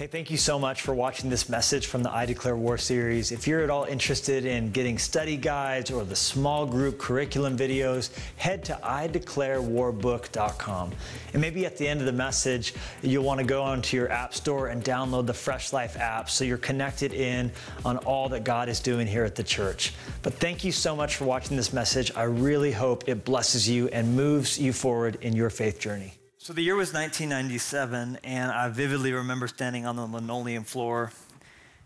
Hey, thank you so much for watching this message from the I Declare War series. If you're at all interested in getting study guides or the small group curriculum videos, head to ideclarewarbook.com. And maybe at the end of the message, you'll want to go onto your app store and download the Fresh Life app so you're connected in on all that God is doing here at the church. But thank you so much for watching this message. I really hope it blesses you and moves you forward in your faith journey. So the year was 1997, and I vividly remember standing on the linoleum floor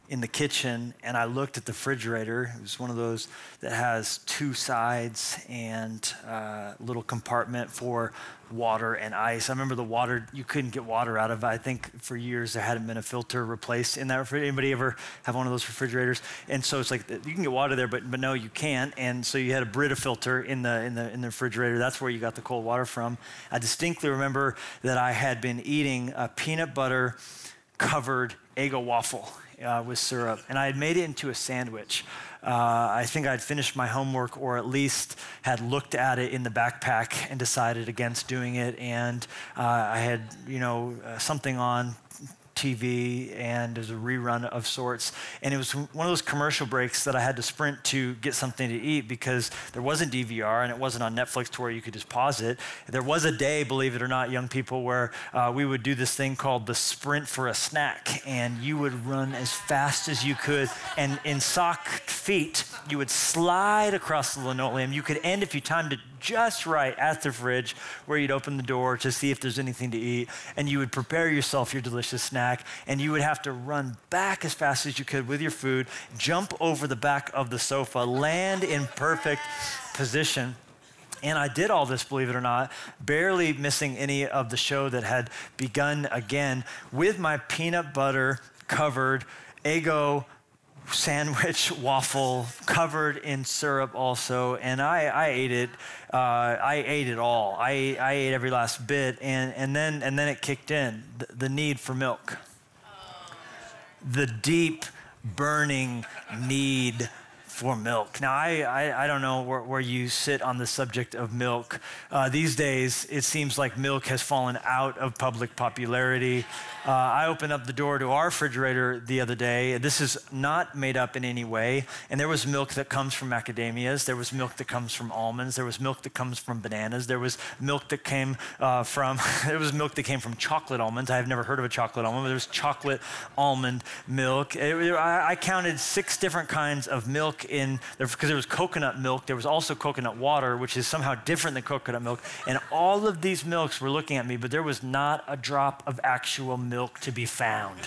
in the kitchen, and I looked at the refrigerator. It was one of those that has two sides and a uh, little compartment for water and ice. I remember the water, you couldn't get water out of it. I think for years there hadn't been a filter replaced in that refrigerator. Anybody ever have one of those refrigerators? And so it's like you can get water there, but, but no, you can't. And so you had a Brita filter in the, in, the, in the refrigerator. That's where you got the cold water from. I distinctly remember that I had been eating a peanut butter covered Eggo waffle uh, with syrup, and I had made it into a sandwich. Uh, I think I'd finished my homework, or at least had looked at it in the backpack and decided against doing it. And uh, I had, you know, uh, something on TV and there's a rerun of sorts. And it was one of those commercial breaks that I had to sprint to get something to eat because there wasn't DVR and it wasn't on Netflix to where you could just pause it. There was a day, believe it or not, young people, where uh, we would do this thing called the sprint for a snack. And you would run as fast as you could. And in sock feet, you would slide across the linoleum. You could end if you timed it just right at the fridge where you'd open the door to see if there's anything to eat. And you would prepare yourself your delicious snack. And you would have to run back as fast as you could with your food, jump over the back of the sofa, land in perfect position. And I did all this, believe it or not, barely missing any of the show that had begun again with my peanut butter covered Eggo sandwich waffle covered in syrup also and i, I ate it uh, i ate it all. I, I ate every last bit and, and, then, and then it kicked in the, the need for milk. The deep burning need for milk. Now, I, I, I don't know where, where, you sit on the subject of milk. Uh, these days, it seems like milk has fallen out of public popularity. Uh, I opened up the door to our refrigerator the other day. This is not made up in any way. And there was milk that comes from macadamias. There was milk that comes from almonds. There was milk that comes from bananas. There was milk that came uh, from, there was milk that came from chocolate almonds. I have never heard of a chocolate almond, but there was chocolate almond milk. It, I, I counted six different kinds of milk in because there was coconut milk. There was also coconut water, which is somehow different than coconut milk. And all of these milks were looking at me, but there was not a drop of actual milk to be found.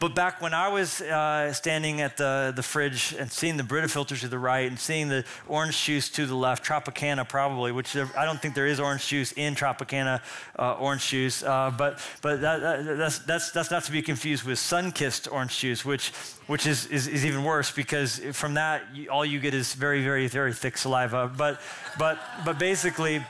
But back when I was uh, standing at the, the fridge and seeing the Brita filter to the right and seeing the orange juice to the left, Tropicana probably, which there, I don't think there is orange juice in Tropicana uh, orange juice, uh, but, but that, that, that's, that's, that's not to be confused with sun-kissed orange juice, which, which is, is, is even worse because from that, all you get is very, very, very thick saliva. But, but, but basically,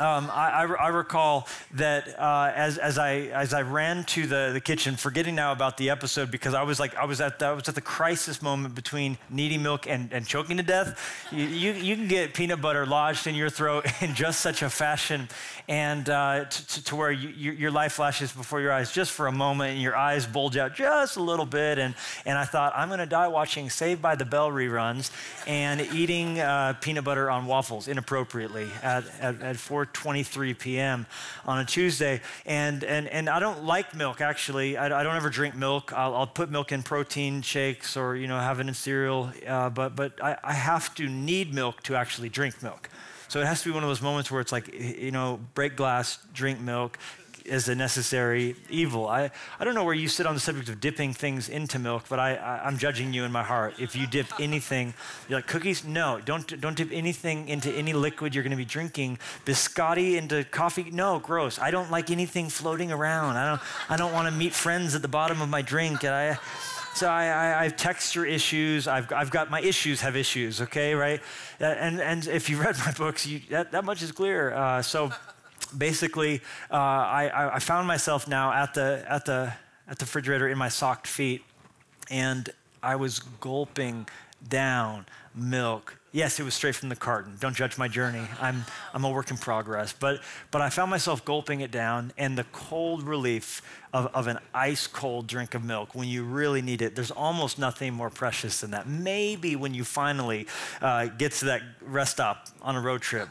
um, I, I, recall that uh, as, as, I, as I ran to the, the kitchen, forgetting now about the episode because I was like, I was at the, I was at the crisis moment between needing milk and, and choking to death. You, you, you, can get peanut butter lodged in your throat in just such a fashion and uh, to, to, where you, your life flashes before your eyes just for a moment and your eyes bulge out just a little bit. And, and I thought, I'm going to die watching Saved by the Bell reruns and eating uh, peanut butter on waffles inappropriately at, at, at 4 4.23 p.m. on a Tuesday. And, and, and I don't like milk, actually. I, I don't ever drink milk. I'll, I'll, put milk in protein shakes or, you know, have it in cereal. Uh, but but I, I have to need milk to actually drink milk. So it has to be one of those moments where it's like, you know, break glass, drink milk, as a necessary evil. I, I don't know where you sit on the subject of dipping things into milk, but I, I, am judging you in my heart. If you dip anything, you're like cookies? No, don't, don't dip anything into any liquid you're going to be drinking. Biscotti into coffee? No, gross. I don't like anything floating around. I don't, I don't want to meet friends at the bottom of my drink. And I, so I, I, I, have texture issues. I've, I've got my issues have issues, okay, right? And, and if you read my books, you, that, that much is clear. Uh, so basically, uh, I, I found myself now at the, at, the, at the refrigerator in my socked feet, and I was gulping down milk Yes, it was straight from the carton. Don't judge my journey. I'm, I'm a work in progress. But, but I found myself gulping it down, and the cold relief of, of an ice cold drink of milk when you really need it, there's almost nothing more precious than that. Maybe when you finally uh, get to that rest stop on a road trip.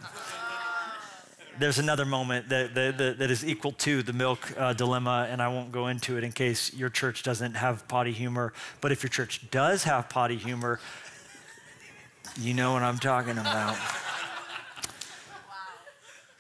There's another moment that, that, that is equal to the milk uh, dilemma, and I won't go into it in case your church doesn't have potty humor. But if your church does have potty humor, you know what I'm talking about.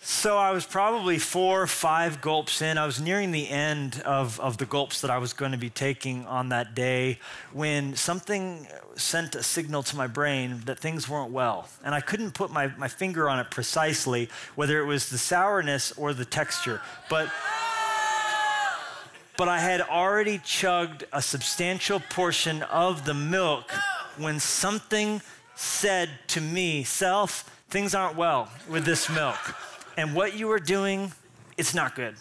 So I was probably four or five gulps in. I was nearing the end of, of the gulps that I was going to be taking on that day when something sent a signal to my brain that things weren't well. And I couldn't put my, my finger on it precisely, whether it was the sourness or the texture. But, but I had already chugged a substantial portion of the milk when something said to me, Self, things aren't well with this milk. And what you are doing, it's not good.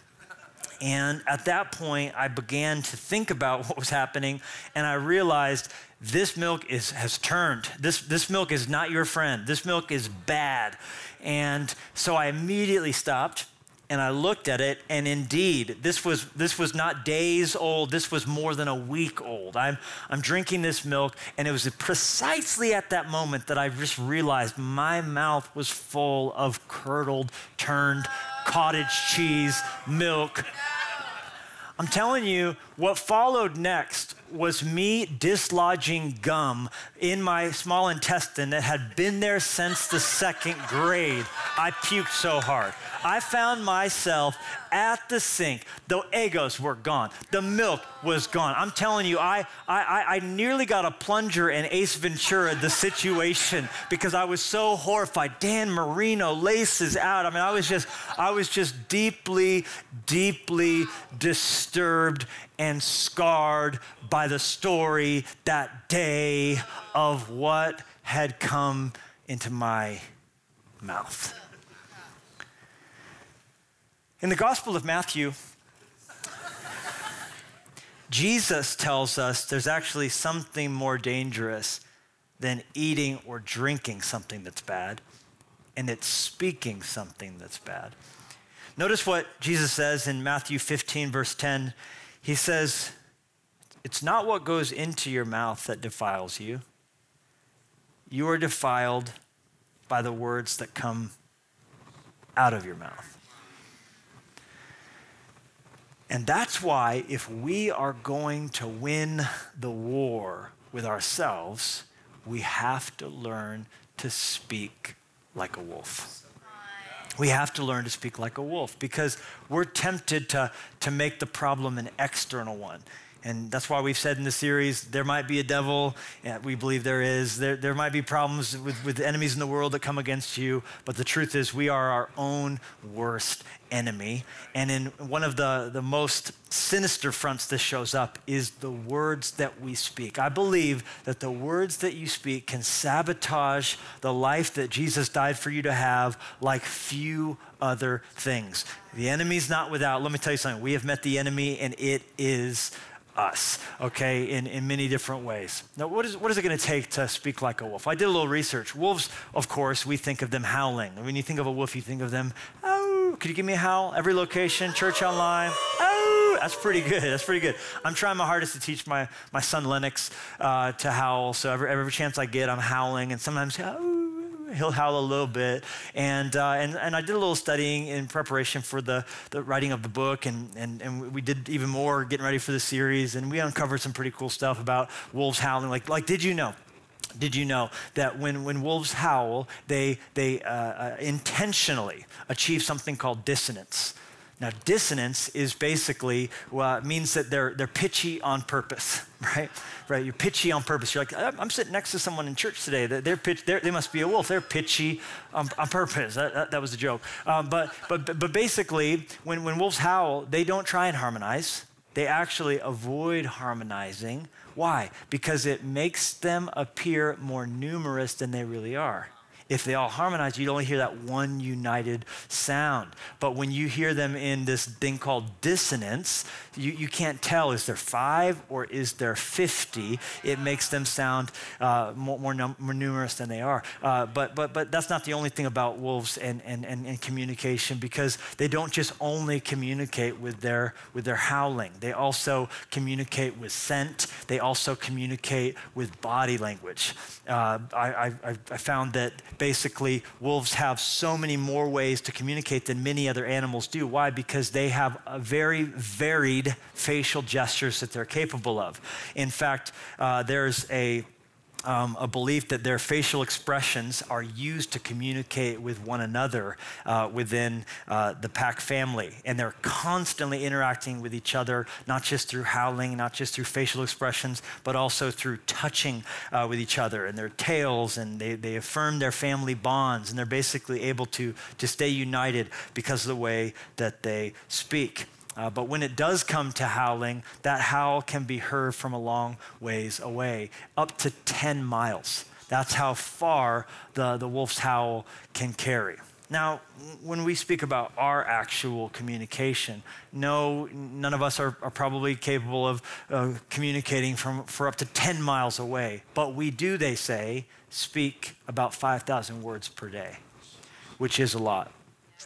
And at that point, I began to think about what was happening, and I realized this milk is, has turned. This, this milk is not your friend. This milk is bad. And so I immediately stopped and I looked at it, and indeed, this was, this was not days old, this was more than a week old. I'm, I'm drinking this milk, and it was precisely at that moment that I just realized my mouth was full of curdled, turned cottage cheese milk. I'm telling you, what followed next was me dislodging gum in my small intestine that had been there since the second grade. I puked so hard. I found myself at the sink. The Eggos were gone. The milk was gone. I'm telling you, I, I, I nearly got a plunger and Ace Ventura the situation because I was so horrified. Dan Marino laces out. I mean, I was just, I was just deeply, deeply disturbed and scarred by the story that day of what had come into my mouth. In the Gospel of Matthew, Jesus tells us there's actually something more dangerous than eating or drinking something that's bad, and it's speaking something that's bad. Notice what Jesus says in Matthew 15, verse 10. He says, It's not what goes into your mouth that defiles you. You are defiled by the words that come out of your mouth. And that's why, if we are going to win the war with ourselves, we have to learn to speak like a wolf. We have to learn to speak like a wolf because we're tempted to, to make the problem an external one. And that's why we've said in the series there might be a devil. We believe there is. There, there might be problems with, with enemies in the world that come against you. But the truth is, we are our own worst enemy. And in one of the, the most sinister fronts this shows up is the words that we speak. I believe that the words that you speak can sabotage the life that Jesus died for you to have like few other things. The enemy's not without. Let me tell you something. We have met the enemy, and it is us, okay, in, in many different ways. Now, what is, what is it going to take to speak like a wolf? I did a little research. Wolves, of course, we think of them howling. When you think of a wolf, you think of them, oh, could you give me a howl? Every location, church online, oh, that's pretty good. That's pretty good. I'm trying my hardest to teach my, my son Lennox uh, to howl. So every, every chance I get, I'm howling, and sometimes, oh, he'll howl a little bit. And, uh, and, and I did a little studying in preparation for the, the writing of the book, and, and, and we did even more getting ready for the series, and we uncovered some pretty cool stuff about wolves howling. Like, like did you know? Did you know that when, when wolves howl, they, they uh, uh, intentionally achieve something called dissonance? Now, dissonance is basically uh, means that they're, they're pitchy on purpose, right? Right? You're pitchy on purpose. You're like, I'm sitting next to someone in church today. They're pitch, they're, they must be a wolf. They're pitchy on, on purpose. That, that, that, was a joke. Um, but, but, but basically, when, when wolves howl, they don't try and harmonize. They actually avoid harmonizing. Why? Because it makes them appear more numerous than they really are if they all harmonize, you'd only hear that one united sound. But when you hear them in this thing called dissonance, you, you can't tell is there five or is there 50? It makes them sound uh, more, more, num- more, numerous than they are. Uh, but, but, but that's not the only thing about wolves and, and, and, and communication because they don't just only communicate with their, with their howling, they also communicate with scent, they also communicate with body language. Uh, I, I, I found that basically wolves have so many more ways to communicate than many other animals do. Why? Because they have very varied facial gestures that they're capable of. In fact, uh, there's a um, a belief that their facial expressions are used to communicate with one another uh, within uh, the pack family. And they're constantly interacting with each other, not just through howling, not just through facial expressions, but also through touching uh, with each other and their tails. And they, they affirm their family bonds. And they're basically able to, to stay united because of the way that they speak. Uh, but when it does come to howling, that howl can be heard from a long ways away, up to 10 miles. That's how far the, the wolf's howl can carry. Now, when we speak about our actual communication, no, none of us are, are probably capable of uh, communicating from, for up to 10 miles away. But we do, they say, speak about 5,000 words per day, which is a lot.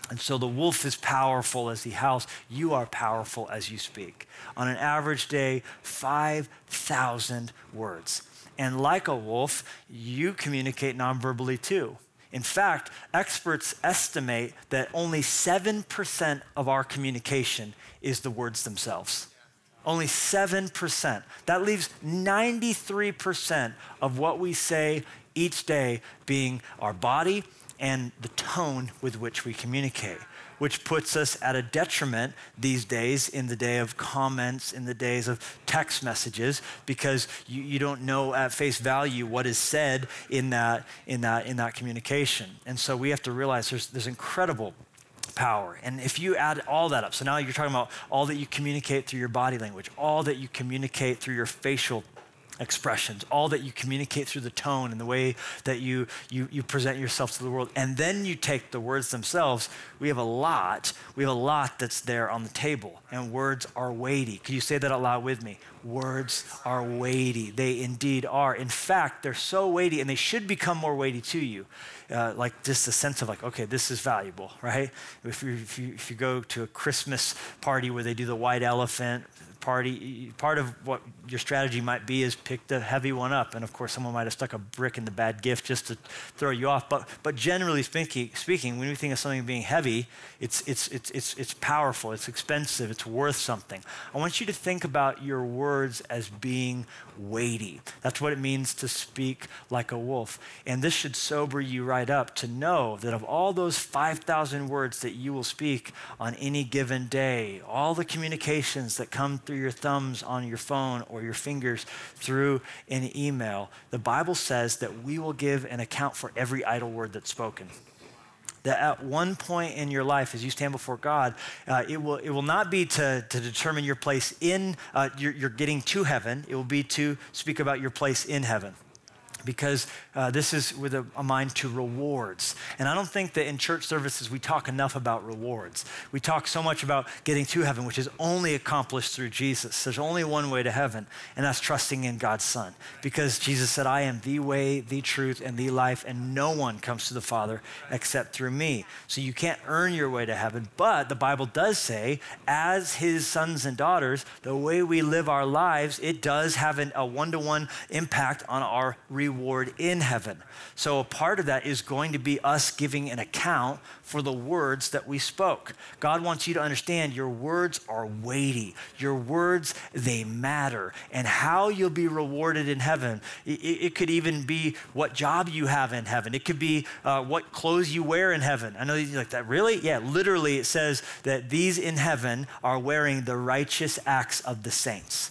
And so the wolf is powerful as he howls. You are powerful as you speak. On an average day, 5,000 words. And like a wolf, you communicate nonverbally too. In fact, experts estimate that only 7% of our communication is the words themselves. Only 7%. That leaves 93% of what we say each day being our body and the tone with which we communicate, which puts us at a detriment these days in the day of comments, in the days of text messages, because you, you don't know at face value what is said in that, in, that, in that communication. And so we have to realize there's, there's incredible power. And if you add all that up, so now you're talking about all that you communicate through your body language, all that you communicate through your facial expressions, all that you communicate through the tone and the way that you, you, you present yourself to the world. And then you take the words themselves. We have a lot. We have a lot that's there on the table. And words are weighty. Can you say that out loud with me? Words are weighty. They indeed are. In fact, they're so weighty, and they should become more weighty to you. Uh, like just a sense of like, okay, this is valuable, right? If you, if you, if you go to a Christmas party where they do the white elephant, party, part of what your strategy might be is pick the heavy one up. And of course, someone might have stuck a brick in the bad gift just to throw you off. But, but generally speaking, when we think of something being heavy, it's, it's, it's, it's, it's powerful, it's expensive, it's worth something. I want you to think about your words as being weighty. That's what it means to speak like a wolf. And this should sober you right up to know that of all those 5,000 words that you will speak on any given day, all the communications that come through your thumbs on your phone or your fingers through an email, the Bible says that we will give an account for every idle word that's spoken that at one point in your life, as you stand before God, uh, it, will, it will not be to, to determine your place in, uh, you're, you're getting to heaven. It will be to speak about your place in heaven because uh, this is with a, a, mind to rewards. And I don't think that in church services we talk enough about rewards. We talk so much about getting to heaven, which is only accomplished through Jesus. There's only one way to heaven, and that's trusting in God's Son. Because Jesus said, I am the way, the truth, and the life, and no one comes to the Father except through me. So you can't earn your way to heaven, but the Bible does say, as his sons and daughters, the way we live our lives, it does have an, a one to one impact on our reward reward in heaven. So, a part of that is going to be us giving an account for the words that we spoke. God wants you to understand your words are weighty, your words, they matter, and how you'll be rewarded in heaven. It, it could even be what job you have in heaven, it could be uh, what clothes you wear in heaven. I know you're like that. Really? Yeah, literally, it says that these in heaven are wearing the righteous acts of the saints.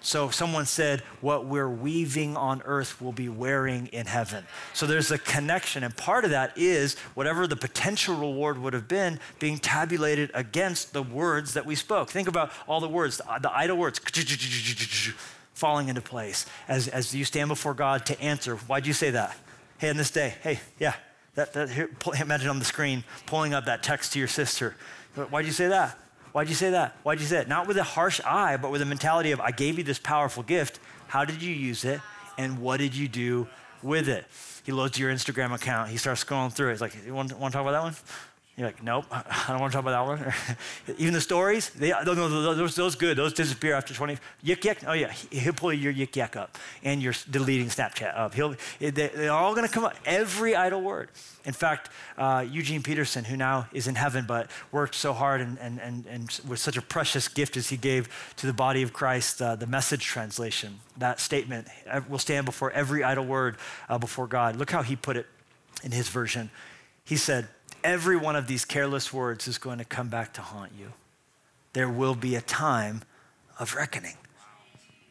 So someone said, what we're weaving on earth will be wearing in heaven. So there's a connection. And part of that is whatever the potential reward would have been being tabulated against the words that we spoke. Think about all the words, the, idle words falling into place as, as you stand before God to answer. Why'd you say that? Hey, on this day, hey, yeah, That, that here, imagine on the screen pulling up that text to your sister. Why'd you say that? Why'd you say that? Why'd you say it? Not with a harsh eye, but with a mentality of, I gave you this powerful gift. How did you use it? And what did you do with it? He loads your Instagram account. He starts scrolling through it. He's like, You want, want to talk about that one? You're like, nope, I don't want to talk about that one. Even the stories, they, those, those good. Those disappear after 20. Yik yak, oh yeah, he'll pull your yik yak up and your deleting Snapchat up. He'll, they, they're all going to come up, every idle word. In fact, uh, Eugene Peterson, who now is in heaven but worked so hard and, and, and, and with such a precious gift as he gave to the body of Christ, uh, the message translation, that statement will stand before every idle word uh, before God. Look how he put it in his version. He said, every one of these careless words is going to come back to haunt you. There will be a time of reckoning.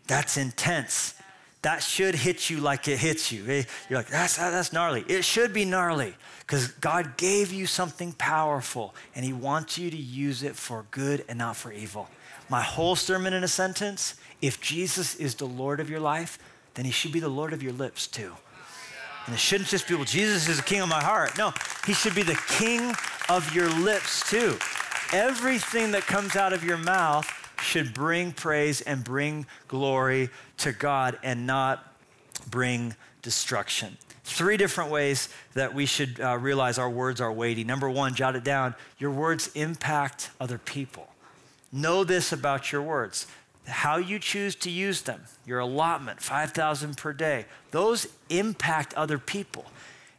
That's intense. That should hit you like it hits you. Eh? You're like, that's, that's gnarly. It should be gnarly because God gave you something powerful and He wants you to use it for good and not for evil. My whole sermon in a sentence if Jesus is the Lord of your life, then He should be the Lord of your lips too. And it shouldn't just be, well, Jesus is the king of my heart. No, he should be the king of your lips too. Everything that comes out of your mouth should bring praise and bring glory to God and not bring destruction. Three different ways that we should uh, realize our words are weighty. Number one, jot it down your words impact other people. Know this about your words how you choose to use them, your allotment, 5,000 per day, those impact other people.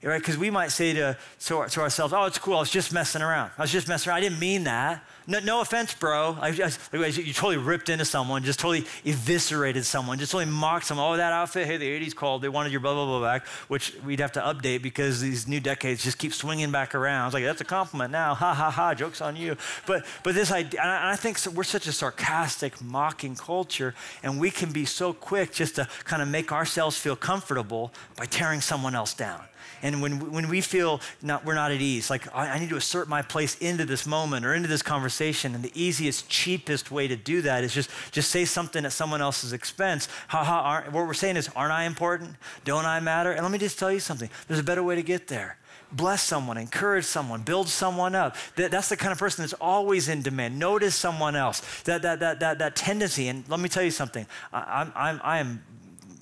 Right? Because we might say to, to, to, ourselves, oh, it's cool, I was just messing around. I was just messing around. I didn't mean that. No, no offense, bro. I just, you totally ripped into someone, just totally eviscerated someone, just totally mocked someone. Oh, that outfit, hey, the 80s called, they wanted your blah, blah, blah back, which we'd have to update because these new decades just keep swinging back around. It's like, that's a compliment now. Ha, ha, ha, joke's on you. But, but this idea, and I think we're such a sarcastic, mocking culture, and we can be so quick just to kind of make ourselves feel comfortable by tearing someone else down. And when, when we feel not, we're not at ease, like I, I need to assert my place into this moment or into this conversation, and the easiest, cheapest way to do that is just, just say something at someone else's expense. Ha ha, what we're saying is, aren't I important? Don't I matter? And let me just tell you something there's a better way to get there bless someone, encourage someone, build someone up. That, that's the kind of person that's always in demand. Notice someone else. That, that, that, that, that tendency, and let me tell you something, I, I'm, I'm, I am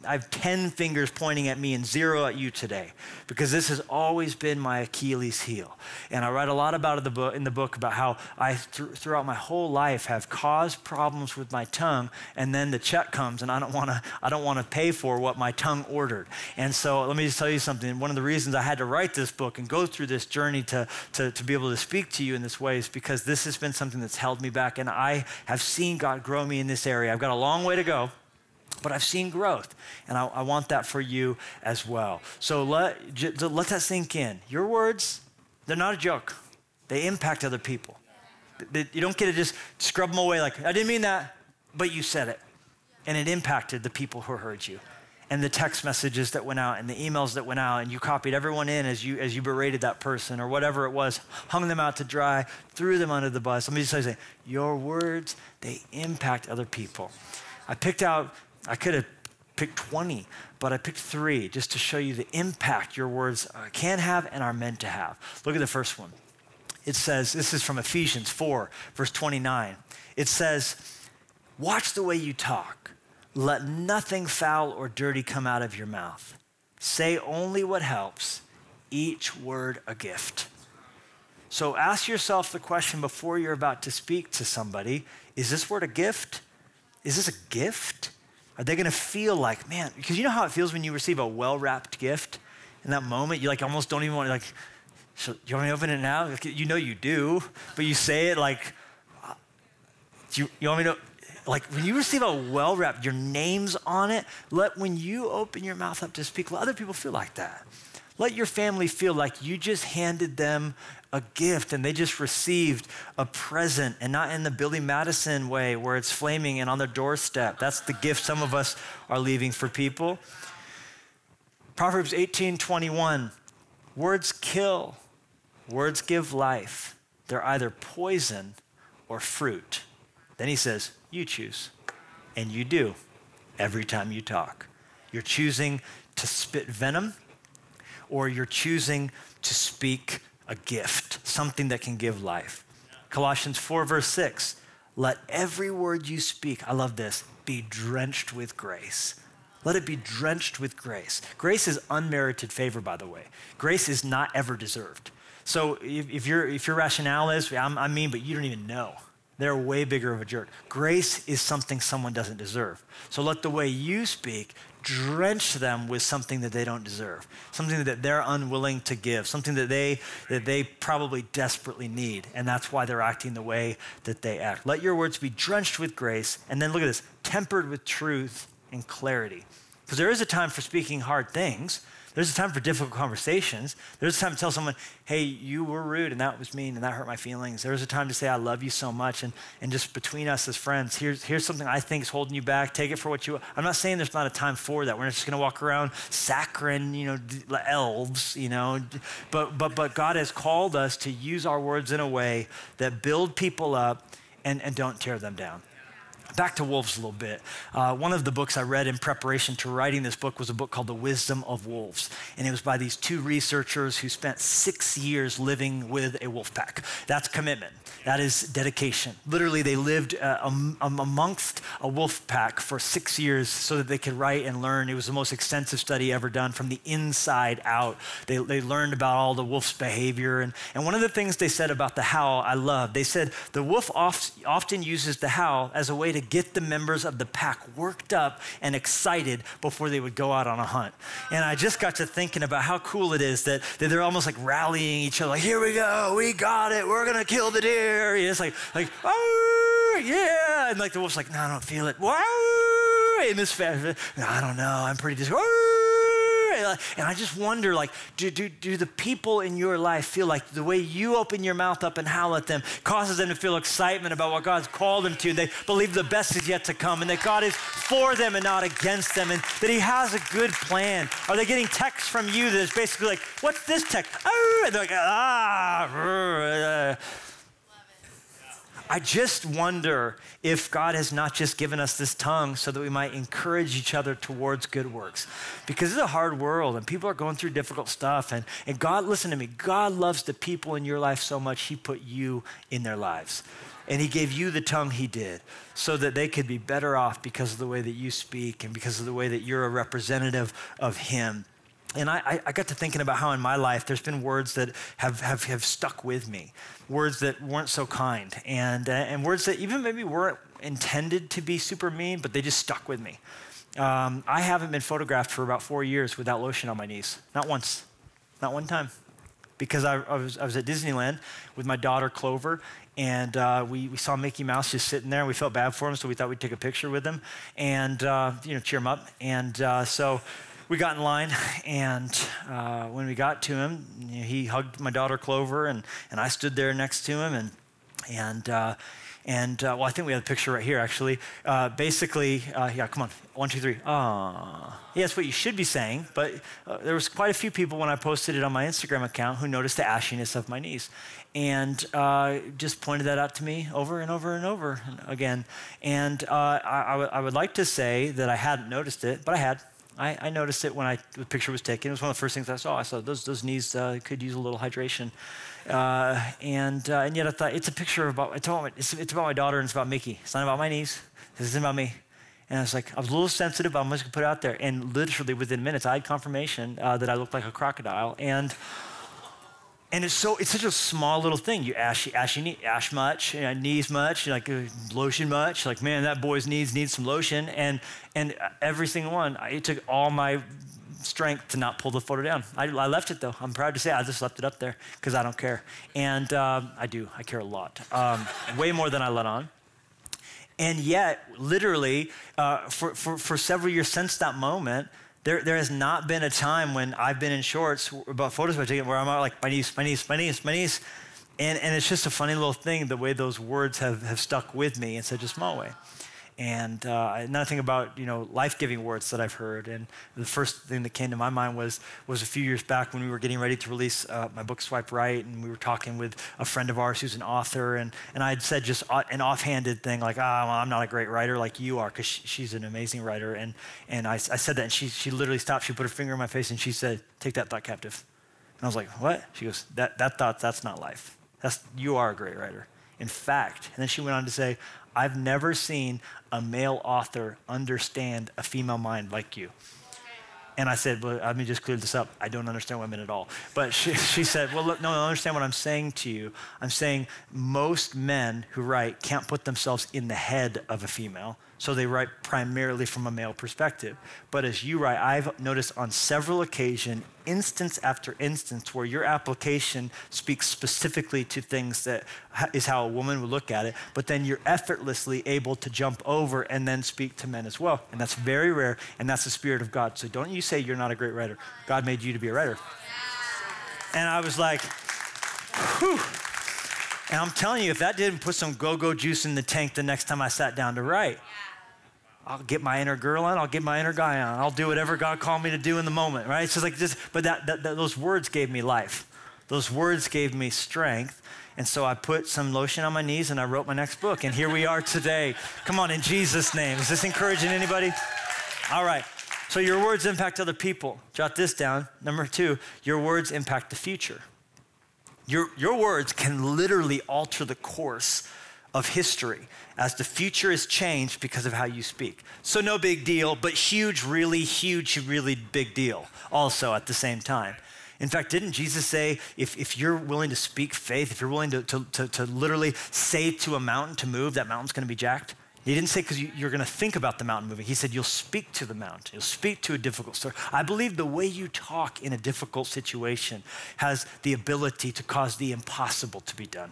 I have 10 fingers pointing at me and zero at you today because this has always been my Achilles heel. And I write a lot about it in the book about how I, th- throughout my whole life, have caused problems with my tongue, and then the check comes, and I don't want to. I don't want to pay for what my tongue ordered. And so, let me just tell you something. One of the reasons I had to write this book and go through this journey to, to, to be able to speak to you in this way is because this has been something that's held me back, and I have seen God grow me in this area. I've got a long way to go but I've seen growth, and I, I, want that for you as well. So let, j- let that sink in. Your words, they're not a joke, they impact other people. They, you don't get to just scrub them away like, I didn't mean that, but you said it. And it impacted the people who heard you. And the text messages that went out and the emails that went out, and you copied everyone in as you, as you berated that person or whatever it was, hung them out to dry, threw them under the bus. Let me just say your words, they impact other people. I picked out I could have picked 20, but I picked three just to show you the impact your words uh, can have and are meant to have. Look at the first one. It says, this is from Ephesians 4, verse 29. It says, Watch the way you talk. Let nothing foul or dirty come out of your mouth. Say only what helps, each word a gift. So ask yourself the question before you're about to speak to somebody is this word a gift? Is this a gift? Are they going to feel like, man, because you know how it feels when you receive a well wrapped gift? In that moment, you like almost don't even want to, like, so you want me to open it now? You know you do, but you say it like, uh, do you, you want me to, like when you receive a well wrapped, your name's on it, let when you open your mouth up to speak, let other people feel like that. Let your family feel like you just handed them a gift and they just received a present and not in the Billy Madison way where it's flaming and on their doorstep. That's the gift some of us are leaving for people. Proverbs 18:21 Words kill, words give life. They're either poison or fruit. Then he says, You choose. And you do every time you talk. You're choosing to spit venom or you're choosing to speak a gift, something that can give life. Colossians 4, verse 6 let every word you speak, I love this, be drenched with grace. Let it be drenched with grace. Grace is unmerited favor, by the way. Grace is not ever deserved. So if, if, your, if your rationale is, I'm, I mean, but you don't even know, they're way bigger of a jerk. Grace is something someone doesn't deserve. So let the way you speak drench them with something that they don't deserve, something that they're unwilling to give, something that they, that they probably desperately need. And that's why they're acting the way that they act. Let your words be drenched with grace, and then look at this tempered with truth and clarity. Because there is a time for speaking hard things, there's a time for difficult conversations. There's a time to tell someone, hey, you were rude and that was mean and that hurt my feelings. There's a time to say, I love you so much. And, and just between us as friends, here's, here's something I think is holding you back. Take it for what you I'm not saying there's not a time for that. We're not just going to walk around saccharine, you know, elves, you know. But, but, but God has called us to use our words in a way that build people up and, and don't tear them down back to wolves a little bit. Uh, one of the books I read in preparation to writing this book was a book called The Wisdom of Wolves. And it was by these two researchers who spent six years living with a wolf pack. That's commitment. That is dedication. Literally, they lived uh, um, amongst a wolf pack for six years so that they could write and learn. It was the most extensive study ever done from the inside out. They, they learned about all the wolf's behavior. And, and one of the things they said about the howl, I love, they said the wolf oft, often uses the howl as a way to get the members of the pack worked up and excited before they would go out on a hunt. And I just got to thinking about how cool it is that, that they're almost like rallying each other, like, here we go, we got it, we're gonna kill the deer. It's like, like, oh, yeah. And like the wolf's like, no, I don't feel it. Wow. In this no, I don't know. I'm pretty just, and I just wonder, like, do, do, do the people in your life feel like the way you open your mouth up and howl at them causes them to feel excitement about what God's called them to? They believe the best is yet to come and that God is for them and not against them and that He has a good plan. Are they getting texts from you that is basically like, what's this text? Oh, they're like, ah. I just wonder if God has not just given us this tongue so that we might encourage each other towards good works. Because it's a hard world and people are going through difficult stuff. And, and God, listen to me, God loves the people in your life so much, He put you in their lives. And He gave you the tongue He did so that they could be better off because of the way that you speak and because of the way that you're a representative of Him and I, I, got to thinking about how in my life there's been words that have, have, have stuck with me, words that weren't so kind, and, uh, and words that even maybe weren't intended to be super mean, but they just stuck with me. Um, I haven't been photographed for about four years without lotion on my knees, not once, not one time. Because I, I, was, I was at Disneyland with my daughter Clover, and uh, we, we saw Mickey Mouse just sitting there, and we felt bad for him, so we thought we'd take a picture with him and uh, you know cheer him up. And uh, so we got in line, and uh, when we got to him, you know, he hugged my daughter Clover, and, and I stood there next to him, and and uh, and uh, well, I think we have a picture right here, actually. Uh, basically, uh, yeah, come on, one, two, three. Ah, yeah, that's what you should be saying. But uh, there was quite a few people when I posted it on my Instagram account who noticed the ashiness of my knees, and just pointed that out to me over and over and over again. And I would like to say that I hadn't noticed it, but I had. I, I, noticed it when I, the picture was taken. It was one of the first things I saw. I saw those, those knees uh, could use a little hydration. Uh, and, uh, and yet I thought, it's a picture about, it's about, it's, it's about my daughter and it's about Mickey. It's not about my knees. This isn't about me. And I was like, I was a little sensitive, but I'm just going to put it out there. And literally within minutes, I had confirmation uh, that I looked like a crocodile. And and it's so it's such a small little thing. You ash ash, ash much, you know, knees much, like uh, lotion much. Like man, that boy's knees needs some lotion. And and every single one, it took all my strength to not pull the photo down. I, I left it though. I'm proud to say I just left it up there because I don't care. And um, I do. I care a lot, um, way more than I let on. And yet, literally, uh, for, for, for several years since that moment, there, there has not been a time when I've been in shorts about photos I've taken where I'm like, my niece, my niece, my niece, my niece. And, and it's just a funny little thing, the way those words have, have stuck with me in such a small way. And uh, another thing about you know life-giving words that I've heard, and the first thing that came to my mind was was a few years back when we were getting ready to release uh, my book Swipe Right, and we were talking with a friend of ours who's an author, and and I had said just an offhanded thing like, ah, well, I'm not a great writer like you are, because she, she's an amazing writer, and and I, I said that, and she she literally stopped, she put her finger in my face, and she said, take that thought captive, and I was like, what? She goes, that that thought that's not life. That's you are a great writer. In fact, and then she went on to say, I've never seen a male author understand a female mind like you. And I said, well, let me just clear this up. I don't understand women at all. But she, she said, well, look, no, I understand what I'm saying to you. I'm saying most men who write can't put themselves in the head of a female. So they write primarily from a male perspective. But as you write, I've noticed on several occasions, instance after instance, where your application speaks specifically to things that is how a woman would look at it, but then you're effortlessly able to jump over and then speak to men as well. And that's very rare, and that's the Spirit of God. So don't you say you're not a great writer. God made you to be a writer. And I was like, whew. And I'm telling you, if that didn't put some go go juice in the tank the next time I sat down to write, I'll get my inner girl on, I'll get my inner guy on, I'll do whatever God called me to do in the moment, right? So it's like this, but that, that, that, those words gave me life. Those words gave me strength. And so I put some lotion on my knees and I wrote my next book. And here we are today. Come on, in Jesus' name. Is this encouraging anybody? All right. So your words impact other people. Jot this down. Number two, your words impact the future. Your, your words can literally alter the course of history as the future is changed because of how you speak. So, no big deal, but huge, really huge, really big deal also at the same time. In fact, didn't Jesus say, if, if you're willing to speak faith, if you're willing to, to, to, to literally say to a mountain to move, that mountain's gonna be jacked? He didn't say because you, are going to think about the mountain moving. He said you'll speak to the mountain. You'll speak to a difficult story. I believe the way you talk in a difficult situation has the ability to cause the impossible to be done.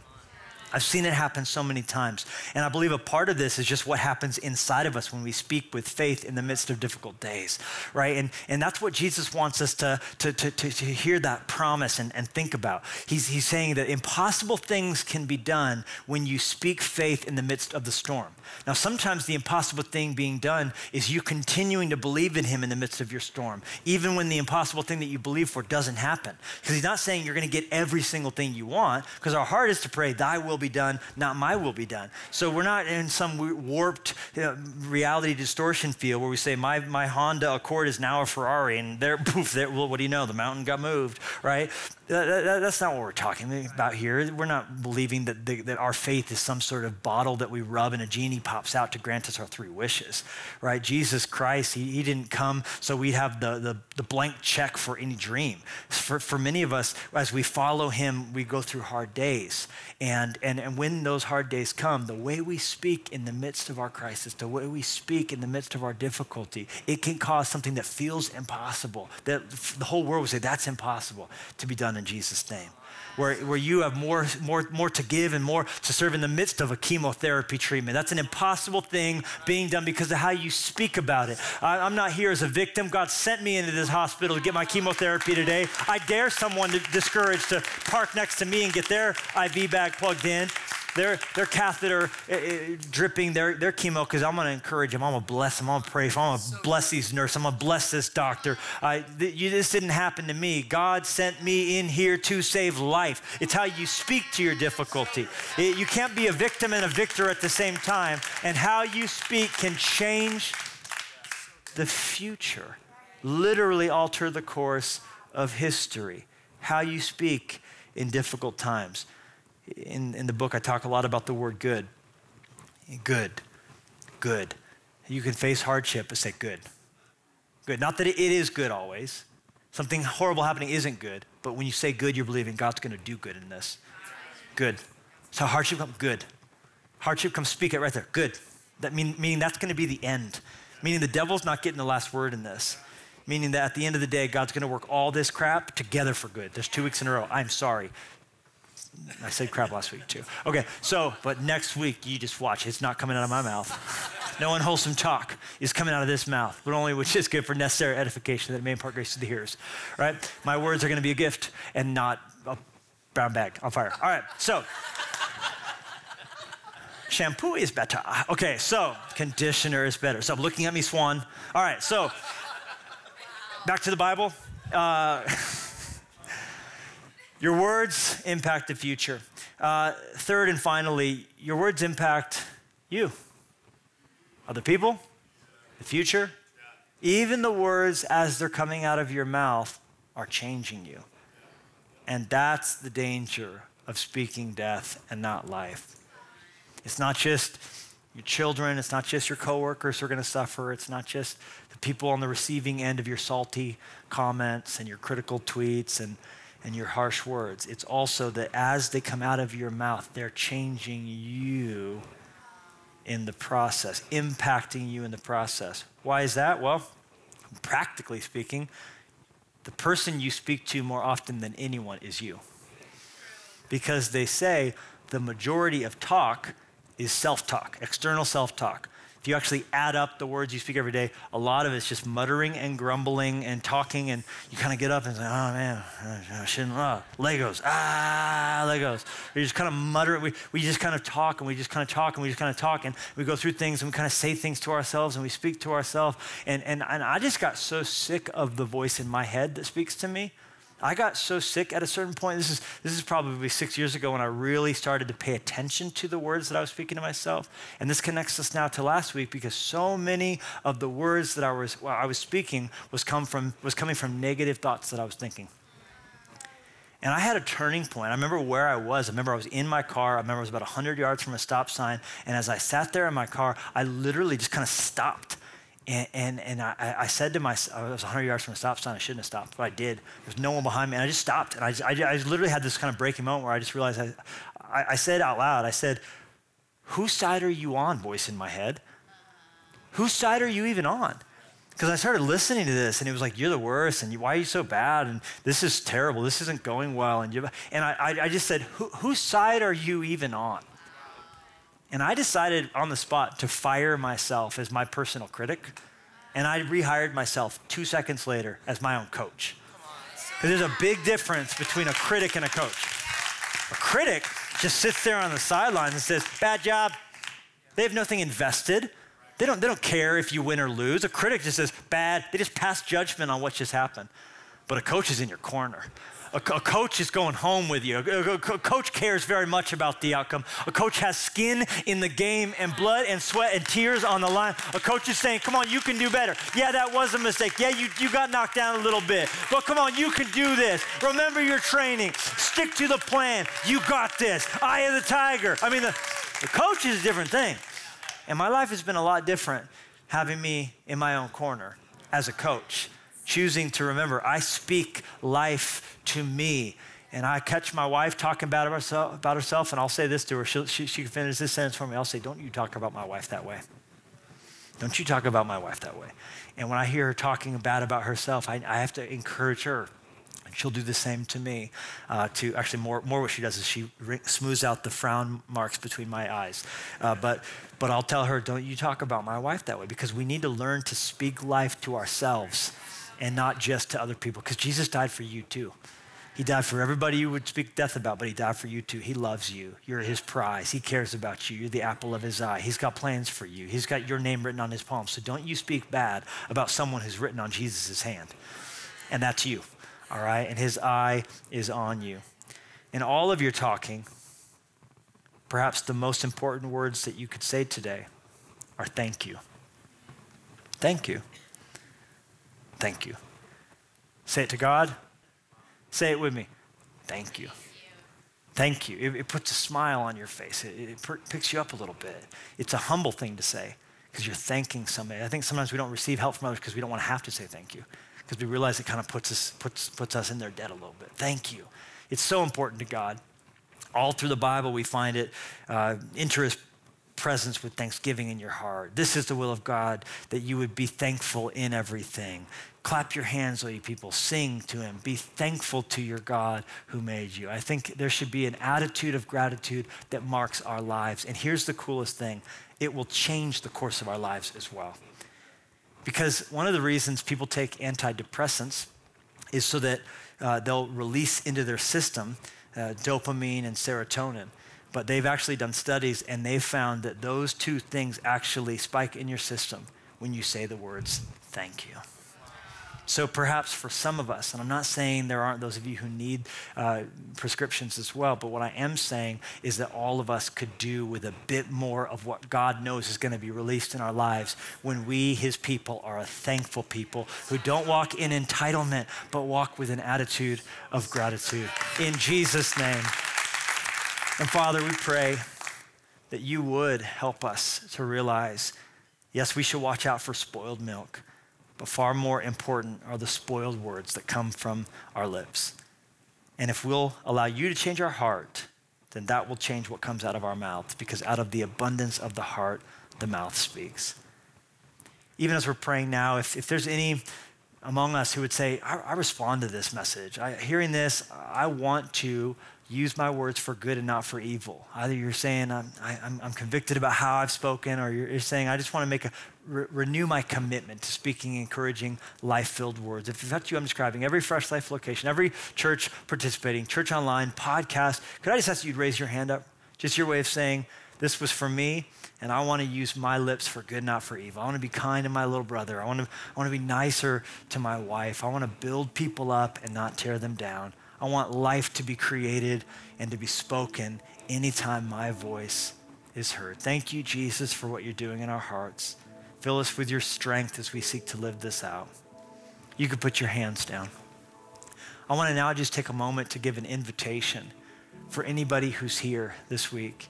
I've seen it happen so many times. And I believe a part of this is just what happens inside of us when we speak with faith in the midst of difficult days, right? And, and that's what Jesus wants us to, to, to, to, to hear that promise and, and think about. He's, he's saying that impossible things can be done when you speak faith in the midst of the storm. Now, sometimes the impossible thing being done is you continuing to believe in Him in the midst of your storm, even when the impossible thing that you believe for doesn't happen. Because He's not saying you're going to get every single thing you want, because our heart is to pray, Thy will be done, not my will be done. So we're not in some warped you know, reality distortion field where we say, my, my Honda Accord is now a Ferrari, and there, poof, there, well, what do you know? The mountain got moved, right? That, that, that's not what we're talking about here. We're not believing that, the, that our faith is some sort of bottle that we rub and a genie pops out to grant us our three wishes, right? Jesus Christ, he, he didn't come so we have the, the, the blank check for any dream. For, for many of us, as we follow him, we go through hard days. And, and, and when those hard days come, the way we speak in the midst of our crisis, the way we speak in the midst of our difficulty, it can cause something that feels impossible, that the whole world would say, that's impossible to be done in Jesus' name. Where, where you have more, more, more to give and more to serve in the midst of a chemotherapy treatment. That's an impossible thing being done because of how you speak about it. I, I'm not here as a victim. God sent me into this hospital to get my chemotherapy today. I dare someone to discourage to park next to me and get their IV bag plugged in their, their catheter uh, dripping their, their chemo because I'm going to encourage them. I'm going to bless them. I'm going to pray for them. I'm going to bless these nurses. I'm going to bless this doctor. Uh, th- you, this didn't happen to me. God sent me in here to save life. It's how you speak to your difficulty. It, you can't be a victim and a victor at the same time. And how you speak can change the future, literally alter the course of history. How you speak in difficult times in, in the book, I talk a lot about the word good. Good. Good. You can face hardship, but say good. Good. Not that it is good always. Something horrible happening isn't good, but when you say good, you're believing God's going to do good in this. Good. So hardship comes good. Hardship comes speak it right there. Good. That mean, meaning that's going to be the end. Meaning the devil's not getting the last word in this. Meaning that at the end of the day, God's going to work all this crap together for good. There's two weeks in a row. I'm sorry. I said crap last week too. Okay, so, but next week, you just watch. It's not coming out of my mouth. No unwholesome talk is coming out of this mouth, but only which is good for necessary edification that it may impart grace to the hearers. Right? My words are going to be a gift and not a brown bag on fire. All right, so. shampoo is better. Okay, so conditioner is better. Stop looking at me, Swan. All right, so back to the Bible. Uh, your words impact the future. Uh, third and finally, your words impact you, other people, the future. Even the words as they're coming out of your mouth are changing you. And that's the danger of speaking death and not life. It's not just your children, it's not just your coworkers who are going to suffer, it's not just the people on the receiving end of your salty comments and your critical tweets and, and your harsh words. It's also that as they come out of your mouth, they're changing you in the process, impacting you in the process. Why is that? Well, practically speaking, the person you speak to more often than anyone is you. Because they say the majority of talk is self talk, external self talk. If you actually add up the words you speak every day, a lot of it's just muttering and grumbling and talking, and you kind of get up and say, oh man, I shouldn't, uh, Legos, ah, Legos. We just kind of mutter, we, we just kind of talk and we just kind of talk and we just kind of talk and we go through things and we kind of say things to ourselves and we speak to ourselves. And, and, and I just got so sick of the voice in my head that speaks to me I got so sick at a certain point. This is, this is probably six years ago when I really started to pay attention to the words that I was speaking to myself. And this connects us now to last week because so many of the words that I was, well, I was speaking was, come from, was coming from negative thoughts that I was thinking. And I had a turning point. I remember where I was. I remember I was in my car. I remember I was about 100 yards from a stop sign. And as I sat there in my car, I literally just kind of stopped and, and, and I, I, said to myself, I was 100 yards from a stop sign. I shouldn't have stopped, but I did. There was no one behind me. And I just stopped. And I, I, I literally had this kind of breaking moment where I just realized I, I, I said out loud, I said, Whose side are you on, voice in my head? Whose side are you even on? Because I started listening to this, and it was like, "You're the worst," and "Why are you so bad?" and "This is terrible. This isn't going well." And you, and I, I just said, "Whose side are you even on?" And I decided on the spot to fire myself as my personal critic. And I rehired myself two seconds later as my own coach. Because there's a big difference between a critic and a coach. A critic just sits there on the sidelines and says, Bad job. They have nothing invested. They don't, they don't care if you win or lose. A critic just says, Bad. They just pass judgment on what just happened. But a coach is in your corner. A, a coach is going home with you. A, a, coach cares very much about the outcome. A coach has skin in the game and blood and sweat and tears on the line. A coach is saying, Come on, you can do better. Yeah, that was a mistake. Yeah, you, you got knocked down a little bit. But come on, you can do this. Remember your training. Stick to the plan. You got this. Eye of the tiger. I mean, the, the coach is a different thing. And my life has been a lot different having me in my own corner as a coach choosing to remember I speak life to me. And I catch my wife talking about herself, about herself and I'll say this to her. She'll, she, she can finish this sentence for me. I'll say, Don't you talk about my wife that way. Don't you talk about my wife that way. And when I hear her talking bad about herself, I, I have to encourage her. And she'll do the same to me. Uh, to actually, more, more what she does is she smooths out the frown marks between my eyes. Uh, but, but I'll tell her, don't you talk about my wife that way because we need to learn to speak life to ourselves and not just to other people because Jesus died for you too. He died for everybody you would speak death about, but he died for you too. He loves you. You're his prize. He cares about you. You're the apple of his eye. He's got plans for you. He's got your name written on his palm. So don't you speak bad about someone who's written on Jesus' hand. And that's you, all right? And his eye is on you. In all of your talking, perhaps the most important words that you could say today are thank you. Thank you. Thank you. Say it to God. Say it with me. Thank you. Thank you. It, it puts a smile on your face. It, it per- picks you up a little bit. It's a humble thing to say because you're thanking somebody. I think sometimes we don't receive help from others because we don't want to have to say thank you because we realize it kind of puts us, puts, puts us in their debt a little bit. Thank you. It's so important to God. All through the Bible, we find it. Uh, interest presence with thanksgiving in your heart. This is the will of God that you would be thankful in everything. Clap your hands, all you people. Sing to Him. Be thankful to your God who made you. I think there should be an attitude of gratitude that marks our lives. And here's the coolest thing it will change the course of our lives as well. Because one of the reasons people take antidepressants is so that uh, they'll release into their system uh, dopamine and serotonin. But they've actually done studies and they've found that those two things actually spike in your system when you say the words, thank you. So perhaps for some of us, and I'm not saying there aren't those of you who need uh, prescriptions as well, but what I am saying is that all of us could do with a bit more of what God knows is going to be released in our lives when we, His people, are a thankful people who don't walk in entitlement, but walk with an attitude of gratitude. In Jesus' name. And Father, we pray that you would help us to realize yes, we should watch out for spoiled milk but far more important are the spoiled words that come from our lips. And if we'll allow you to change our heart, then that will change what comes out of our mouths because out of the abundance of the heart, the mouth speaks. Even as we're praying now, if, if there's any among us who would say, I, I respond to this message, I, hearing this, I want to use my words for good and not for evil. Either you're saying, I'm, I, am i am convicted about how I've spoken, or you're, saying, I just want to make a, re- renew my commitment to speaking encouraging, life filled words. If that's you I'm describing, every Fresh Life location, every church participating, church online, podcast, could I just ask you to raise your hand up? Just your way of saying, this was for me, and I want to use my lips for good, not for evil. I want to be kind to my little brother. I want to, I want to be nicer to my wife. I want to build people up and not tear them down. I want life to be created and to be spoken anytime my voice is heard. Thank you, Jesus, for what you're doing in our hearts. Fill us with your strength as we seek to live this out. You can put your hands down. I want to now just take a moment to give an invitation for anybody who's here this week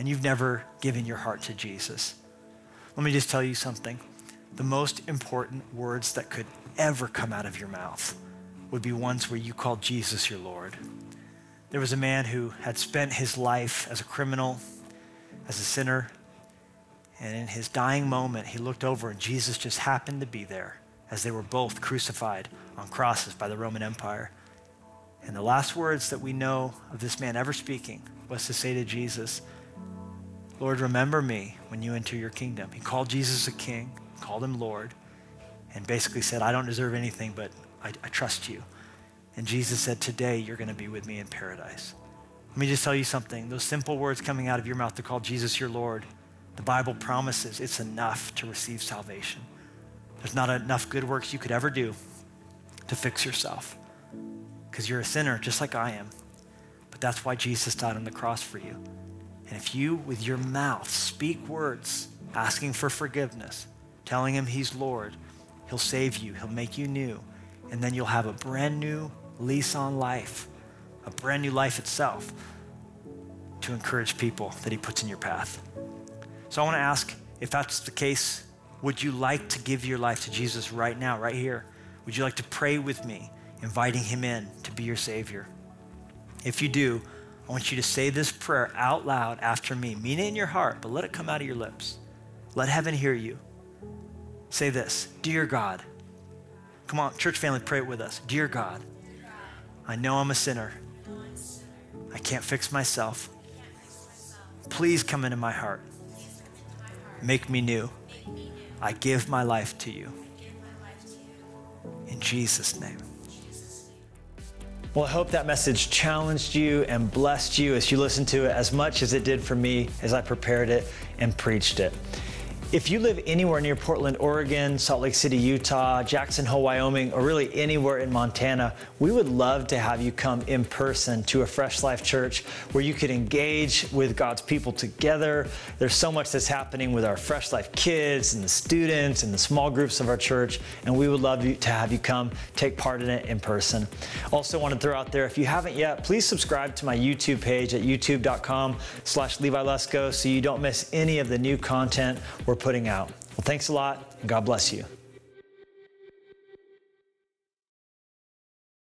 and you've never given your heart to Jesus. Let me just tell you something. The most important words that could ever come out of your mouth would be ones where you called Jesus your Lord. There was a man who had spent his life as a criminal, as a sinner, and in his dying moment, he looked over and Jesus just happened to be there as they were both crucified on crosses by the Roman Empire. And the last words that we know of this man ever speaking was to say to Jesus, Lord, remember me when you enter your kingdom. He called Jesus a king, called him Lord, and basically said, I don't deserve anything, but I, I trust you. And Jesus said, Today you're going to be with me in paradise. Let me just tell you something. Those simple words coming out of your mouth to call Jesus your Lord, the Bible promises it's enough to receive salvation. There's not enough good works you could ever do to fix yourself because you're a sinner just like I am. But that's why Jesus died on the cross for you. And if you, with your mouth, speak words asking for forgiveness, telling him he's Lord, he'll save you, he'll make you new and then you'll have a brand new lease on life, a brand new life itself to encourage people that He puts in your path. So I want to ask if that's the case, would you like to give your life to Jesus right now, right here? Would you like to pray with me, inviting Him in to be your Savior? If you do, I want you to say this prayer out loud after me. Mean it in your heart, but let it come out of your lips. Let heaven hear you. Say this Dear God, Come on, church family, pray it with us. Dear God, I know I'm a sinner. I can't fix myself. Please come into my heart. Make me new. I give my life to you. In Jesus' name. Well, I hope that message challenged you and blessed you as you listened to it as much as it did for me as I prepared it and preached it. If you live anywhere near Portland, Oregon, Salt Lake City, Utah, Jackson Hole, Wyoming, or really anywhere in Montana, we would love to have you come in person to a Fresh Life Church where you could engage with God's people together. There's so much that's happening with our Fresh Life kids and the students and the small groups of our church, and we would love to have you come take part in it in person. Also want to throw out there, if you haven't yet, please subscribe to my YouTube page at youtube.com slash Levi Lusko so you don't miss any of the new content we're putting out. Well, thanks a lot, and God bless you.